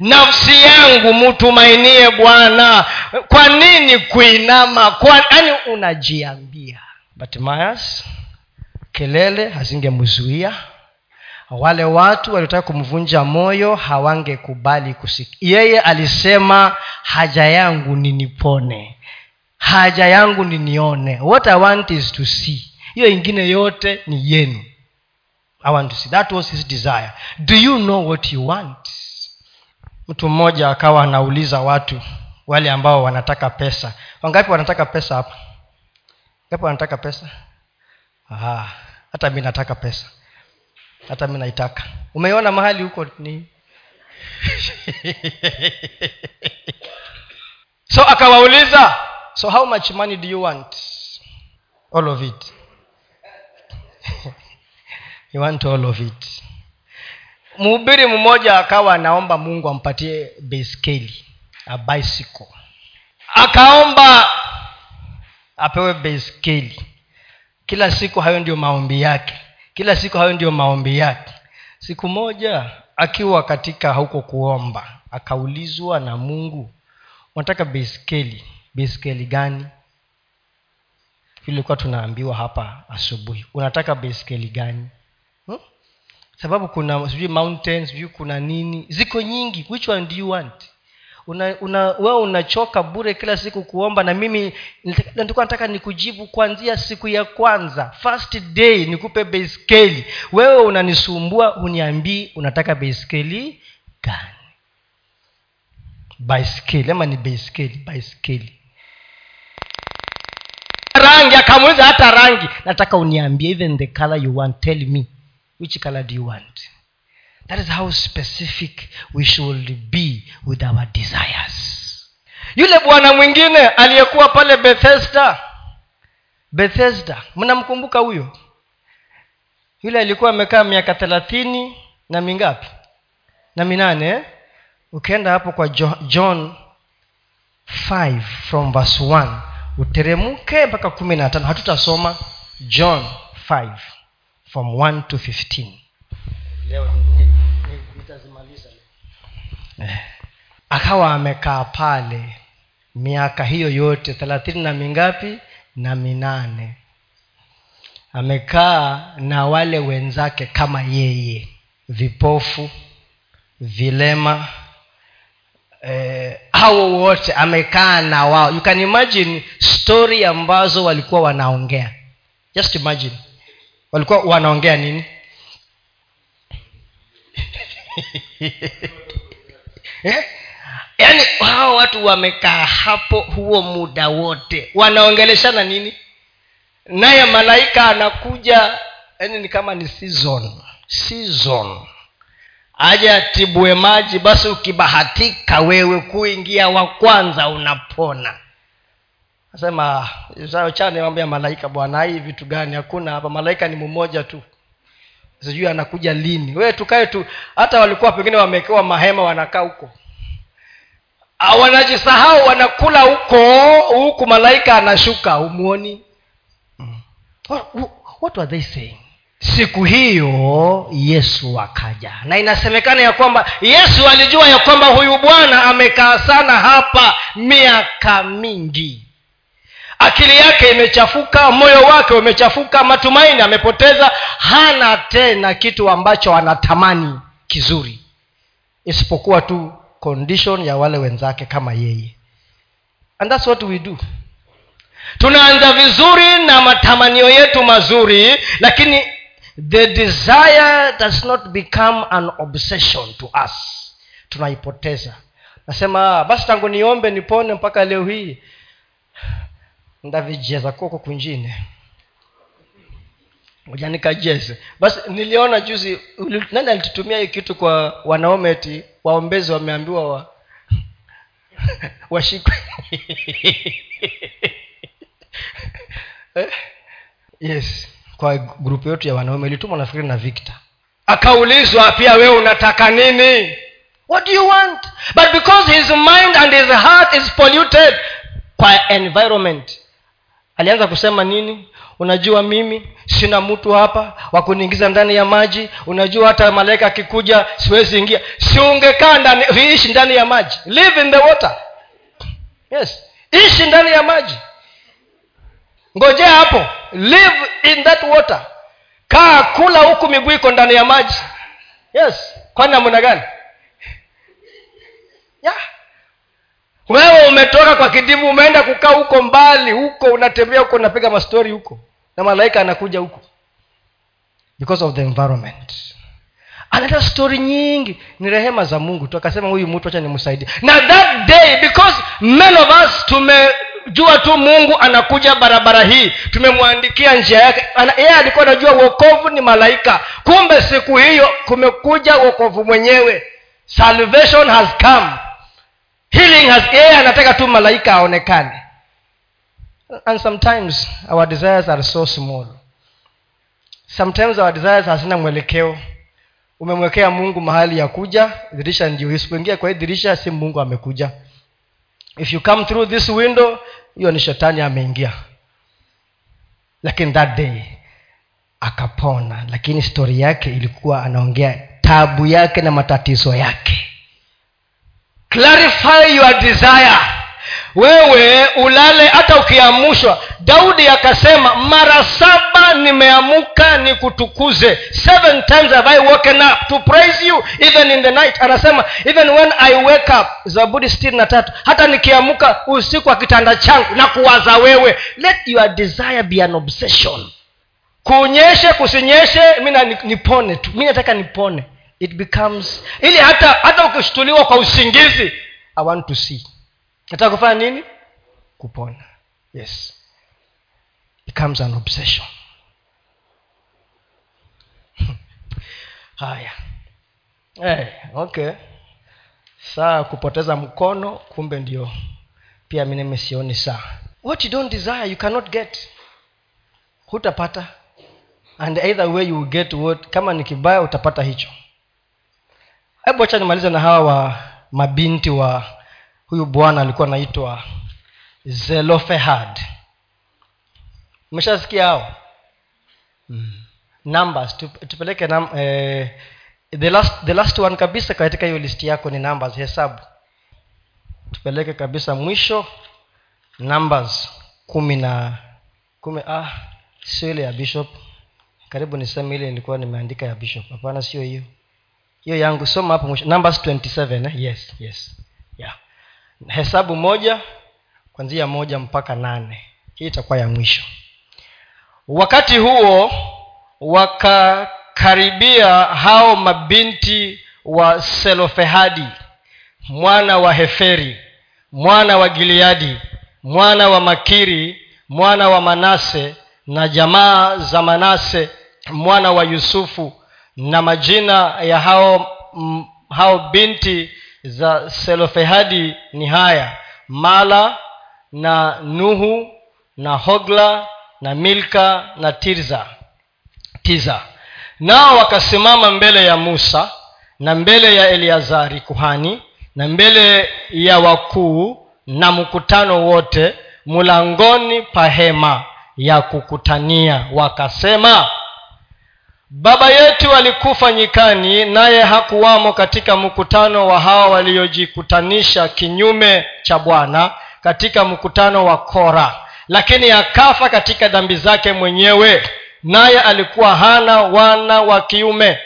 Speaker 1: Nafsi yangu mtumainie bwana. Kwa nini kuinama? Yaani unajiambia. But mayas kelele hazingemzuia wale watu waliotaka kumvunja moyo hawangekubali kusikia yeye alisema haja yangu ninipone. Haja yangu ninione. What i want is to see. Hiyo ingine yote ni yenu. I want to see. That was his desire. Do you know what you want? Mtu mmoja akawa anauliza watu wale ambao wanataka pesa. Wangapi wanataka pesa hapa? Ngapi wanataka pesa? Hata mi nataka pesa hata mi naitaka. Umeiona mahali huko ni? So akawauliza so how much money do you want? All of it. You want all of it. Mhubiri mmoja akawa anaomba mungu ampatie baiskeli a bicycle. Akaomba apewe baiskeli kila siku hayo ndio maombi yake kila siku hayo ndio maombi yake. Siku moja akiwa katika huko kuomba akaulizwa na mungu unataka beskeli beskeli gani? Ilikuwa tunaambiwa hapa asubuhi unataka beskeli gani? Hmm? sababu kuna sijui mountain sijui kuna nini ziko nyingi which one do you want una, una wewe unachoka bure kila siku kuomba na mimi nilikuwa nataka nikujibu kuanzia siku ya kwanza. First day nikupe beiskeli wewe unanisumbua uniambii unataka beiskeli gani? Baiskeli ama ni beiskeli baiskeli. Rangi akamuuliza hata rangi. Nataka uniambie even the color you want tell me. Which color do you want that is how specific we should be with our desires. Yule bwana mwingine aliyekuwa pale bethesda bethesda mnamkumbuka huyo? Yule alikuwa amekaa miaka thelathini na mingapi? Na minane eh? ukienda hapo kwa john 5 from verse 1 uteremke mpaka kumi na tano. Hatutasoma john 5 from 1 to 15 eh. akawa amekaa pale miaka hiyo yote thelathini na mingapi? Na minane. Amekaa na wale wenzake kama yeye. Vipofu vilema eh, hao wote amekaa na wao. You can imagine story ambazo walikuwa wanaongea. Just imagine. Walikuwa wanaongea nini eh? yaani hao watu wamekaa hapo huo muda wote. Wanaongeleshana nini? Naye malaika anakuja yaani ni kama ni season. Season. Aje atibue maji basi ukibahatika wewe kuingia wa kwanza unapona. Nasema chane mambo ya malaika bwana hii vitu gani? Hakuna hapa. Malaika ni mmoja tu sijui anakuja lini. Wee tukae tu hata walikuwa pengine wamewekewa mahema wanakaa huko. Wanajisahau wanakula huko huku malaika anashuka umuoni mm. what, what were they saying? Siku hiyo yesu akaja. Na inasemekana ya kwamba yesu alijua ya kwamba huyu bwana amekaa sana hapa miaka mingi akili yake imechafuka moyo wake umechafuka matumaini amepoteza hana tena kitu ambacho anatamani kizuri. Isipokuwa tu condition ya wale wenzake kama yeye. And thats what we do. Tunaanza vizuri na matamanio yetu mazuri lakini the desire does not become an obsession to us. Tunaipoteza. Nasema basi tangu niombe nipone mpaka leo hii ndavijeza koko kwingine. Moja basi niliona juzi nani alitutumia hii kitu kwa wanaume ti waombezi wameambiwa wa washikwe. Yes kwa grupu yetu ya wanaume ilitumwa nafikiri na victor. Akaulizwa pia wewe unataka nini? What do you want? But because his mind and his heart is polluted kwa environment alianza kusema nini? Unajua mimi sina mtu hapa wa kuniingiza ndani ya maji. Unajua hata malaika akikuja siwezi ingia. Siungekaa ndani ishi ndani ya maji. Live in the water. Yes. Ishi ndani ya maji. Ngojea hapo. Live in that water. Kaa kula huku miguu iko ndani ya maji. Yes. Kwani namna gani? Yeah wewe umetoka kwa kidimu umeenda kukaa huko mbali huko unatembea huko unapiga mastori huko na malaika anakuja huko. Because of the environment. Analeta stori nyingi ni rehema za mungu tu. Akasema huyu mtu acha nimsaidie. Na that day because men of us tumejua tu mungu anakuja barabara hii tumemwandikia njia yake. Yeye alikuwa anajua uokovu ni malaika. Kumbe siku hiyo kumekuja uokovu mwenyewe. Salvation has come healing has yeye anataka tu malaika aonekane. And sometimes our desires are so small. Sometimes our desires hazina mwelekeo. Umemwekea mungu mahali ya kuja dirisha ndio. Isipoingia kwa hii dirisha si mungu amekuja. If you come through this window hiyo ni shetani ameingia. Lakini that day akapona. Lakini stori yake ilikuwa anaongea tabu yake na matatizo yake clarify your desire. Wewe ulale hata ukiamushwa daudi akasema mara saba nimeamuka nikutukuze. Seven times have i woken up to praise you even in the night. Anasema even when i wake up zaburi sitini na tatu hata nikiamuka usiku wa kitanda changu na kuwaza wewe. Let your desire be an obsession. Kunyeshe kusinyeshe mi nipone tu. Mi nataka nipone it becomes ili hata hata ukishtuliwa kwa usingizi i want to see. Nataka kufanya nini? Kupona. Yes. Becomes an obsession. Haya. Hey, okay. Saa kupoteza mkono kumbe ndio. Pia mineme sioni saa. What you don't desire you cannot get. Hutapata. And either way you will get what kama ni kibaya utapata hicho hebu acha nimalize na hawa wa mabinti wa huyu bwana alikuwa anaitwa zelofehad. Umeshasikia hao. Mm. numbers. Tupeleke nam, eh, the last the last one kabisa katika hiyo listi yako ni numbers. Hesabu. Tupeleke kabisa mwisho. Numbers kumi na kumi ah sio ile ya bishop. Karibu niseme ile ilikuwa nimeandika ya bishop. Hapana sio hiyo hiyo yangu soma hapo mwisho. Numbers 27 eh? yes yes. Yeah. Hesabu moja kwanzia moja mpaka nane. Hii itakuwa ya mwisho. Wakati huo wakakaribia hao mabinti wa selofehadi mwana wa heferi mwana wa gileadi mwana wa makiri mwana wa manase na jamaa za manase mwana wa yusufu na majina ya hao m, hao binti za selofehadi ni haya. Mala na nuhu na hogla na milka na tirza. Tiza nao wakasimama mbele ya musa na mbele ya eliazari kuhani na mbele ya wakuu na mkutano wote mlangoni pa hema ya kukutania. Wakasema baba yetu alikufa nyikani naye hakuwamo katika mkutano wa hawa waliojikutanisha kinyume cha bwana katika mkutano wa kora. Lakini akafa katika dhambi zake mwenyewe naye alikuwa hana wana wa kiume.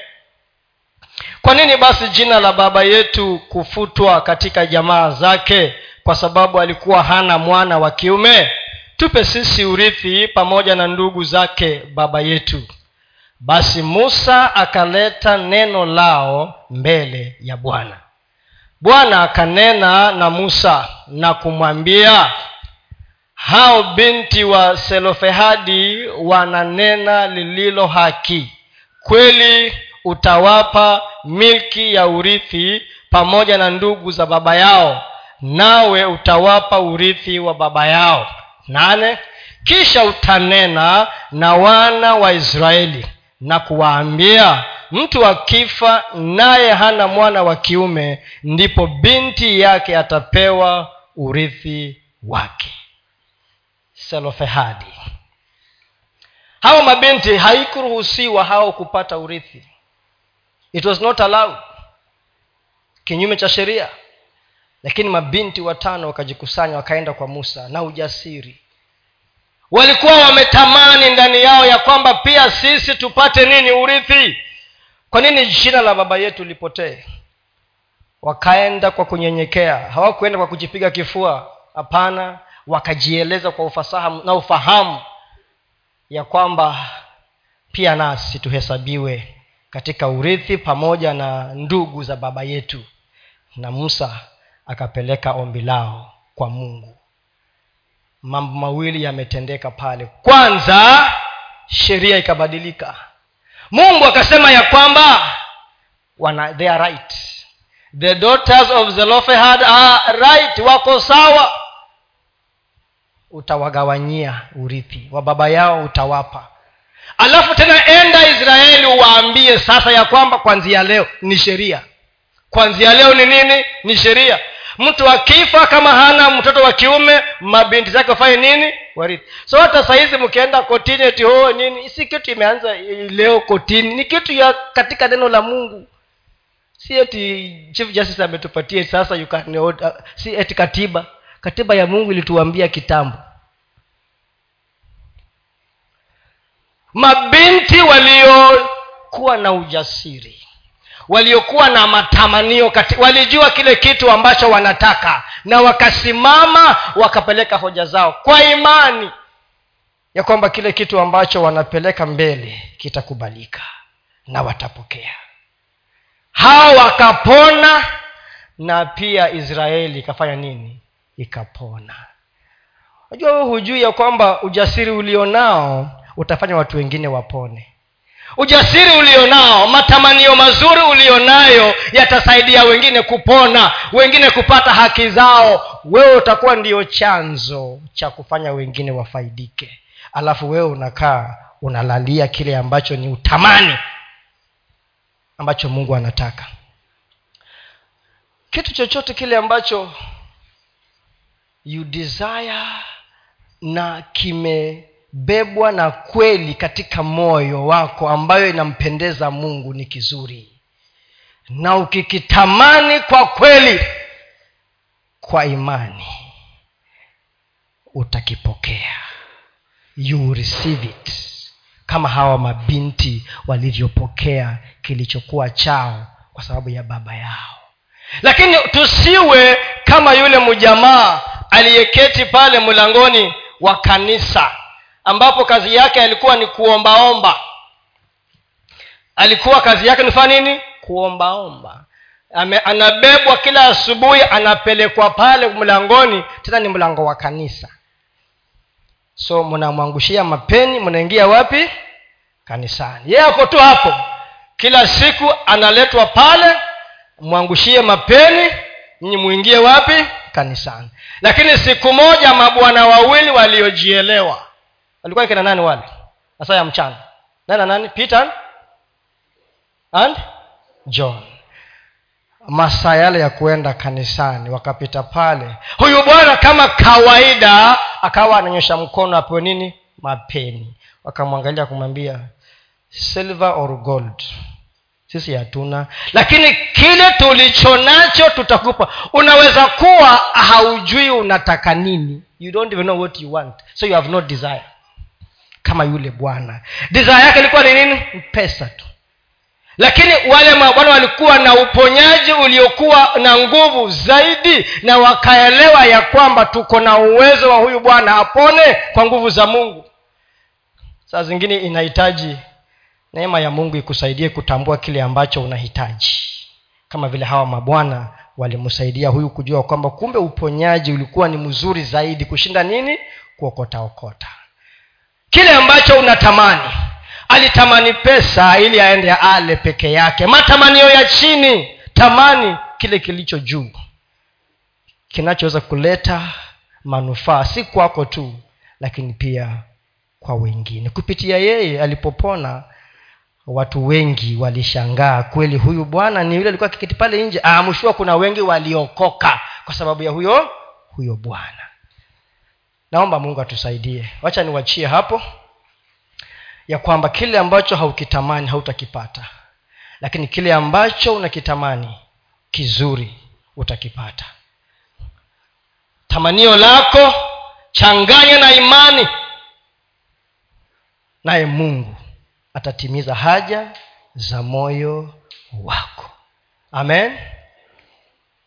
Speaker 1: Kwa nini basi jina la baba yetu kufutwa katika jamaa zake? Kwa sababu alikuwa hana mwana wa kiume? Tupe sisi urithi pamoja na ndugu zake baba yetu basi musa akaleta neno lao mbele ya bwana. Bwana akanena na musa na kumwambia hao binti wa selofehadi wananena lililo haki. Kweli utawapa milki ya urithi pamoja na ndugu za baba yao nawe utawapa urithi wa baba yao. Nane kisha utanena na wana wa israeli na kuwaambia mtu akifa naye hana mwana wa kiume ndipo binti yake atapewa urithi wake. Selofehadi. Hao mabinti haikuruhusiwa hao kupata urithi. It was not allowed. Kinyume cha sheria. Lakini mabinti watano wakajikusanya wakaenda kwa musa na ujasiri walikuwa wametamani ndani yao ya kwamba pia sisi tupate nini urithi. Kwa nini jina la baba yetu lipotee? Wakaenda kwa kunyenyekea. Hawakuenda kwa kujipiga kifua. Hapana wakajieleza kwa ufasaha na ufahamu ya kwamba pia nasi tuhesabiwe katika urithi pamoja na ndugu za baba yetu. Na musa akapeleka ombi lao kwa mungu mambo mawili yametendeka pale. Kwanza sheria ikabadilika. Mungu akasema ya kwamba wana they are right. The daughters of zelofehad are right wako sawa. Utawagawanyia urithi wa baba yao utawapa. Alafu tena enda israeli uwaambie sasa ya kwamba kwanzia leo ni sheria. Kwanzia leo ni nini? Ni sheria mtu akifa kama hana mtoto wa kiume mabinti zake wafanye nini? Warithi. So hata sahizi mkienda kotini eti oh, nini? Si kitu imeanza leo kotini. Ni kitu ya katika neno la mungu. Si eti chief justice ametupatia sasa you can, uh, si eti katiba. Katiba ya mungu ilituambia kitambo. Mabinti waliokuwa na ujasiri waliokuwa na matamanio kati, walijua kile kitu ambacho wanataka na wakasimama wakapeleka hoja zao kwa imani ya kwamba kile kitu ambacho wanapeleka mbele kitakubalika na watapokea. Hao wakapona na pia israeli ikafanya nini? Ikapona. Unajua huu hujui ya kwamba ujasiri ulionao utafanya watu wengine wapone ujasiri ulionao matamanio mazuri ulionayo yatasaidia wengine kupona wengine kupata haki zao. Wewe utakuwa ndio chanzo cha kufanya wengine wafaidike. Alafu wewe unakaa unalalia kile ambacho ni utamani ambacho mungu anataka. Kitu chochote kile ambacho you desire na kime bebwa na kweli katika moyo wako ambayo inampendeza mungu ni kizuri. Na ukikitamani kwa kweli kwa imani utakipokea. You receive it. Kama hawa mabinti walivyopokea kilichokuwa chao kwa sababu ya baba yao. Lakini tusiwe kama yule mjamaa aliyeketi pale mlangoni wa kanisa ambapo kazi yake alikuwa ni kuombaomba. Alikuwa kazi yake nifanya nini? Kuombaomba. Anabebwa kila asubuhi anapelekwa pale mlangoni tena ni mlango wa kanisa. So mnamwangushia mapeni mnaingia wapi? Kanisani. Yeye ako tu hapo. Kila siku analetwa pale mwangushie mapeni nyinyi mwingie wapi? Kanisani. Lakini siku moja mabwana wawili waliojielewa walikuwa kina nani wale? Masaa ya mchana. Nani na nani? Peter and john. Masaa yale ya kuenda kanisani wakapita pale. Huyu bwana kama kawaida akawa ananyosha mkono apewe nini? Mapeni. Wakamwangalia kumwambia silver or gold? Sisi hatuna. Lakini kile tulicho nacho tutakupa. Unaweza kuwa haujui unataka nini. You don't even know what you want. So you have no desire kama yule bwana. Desire yake ilikuwa ni nini? Pesa tu. Lakini wale mabwana walikuwa na uponyaji uliokuwa na nguvu zaidi na wakaelewa ya kwamba tuko na uwezo wa huyu bwana apone kwa nguvu za mungu. Saa zingine inahitaji neema ya mungu ikusaidie kutambua kile ambacho unahitaji. Kama vile hawa mabwana walimsaidia huyu kujua kwamba kumbe uponyaji ulikuwa ni mzuri zaidi kushinda nini? Kuokotaokota kile ambacho unatamani. Alitamani pesa ili aende ale peke yake. Matamanio ya chini. Tamani kile kilicho juu. Kinachoweza kuleta manufaa. Si kwako tu lakini pia kwa wengine. Kupitia yeye alipopona watu wengi walishangaa. Kweli huyu bwana ni yule alikuwa kikiti pale nje. Aamshua kuna wengi waliokoka kwa sababu ya huyo huyo bwana naomba mungu atusaidie. Wacha niwachie hapo ya kwamba kile ambacho haukitamani hautakipata. Lakini kile ambacho unakitamani kizuri utakipata. Tamanio lako changanya na imani. Naye mungu atatimiza haja za moyo wako. Amen.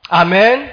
Speaker 1: Amen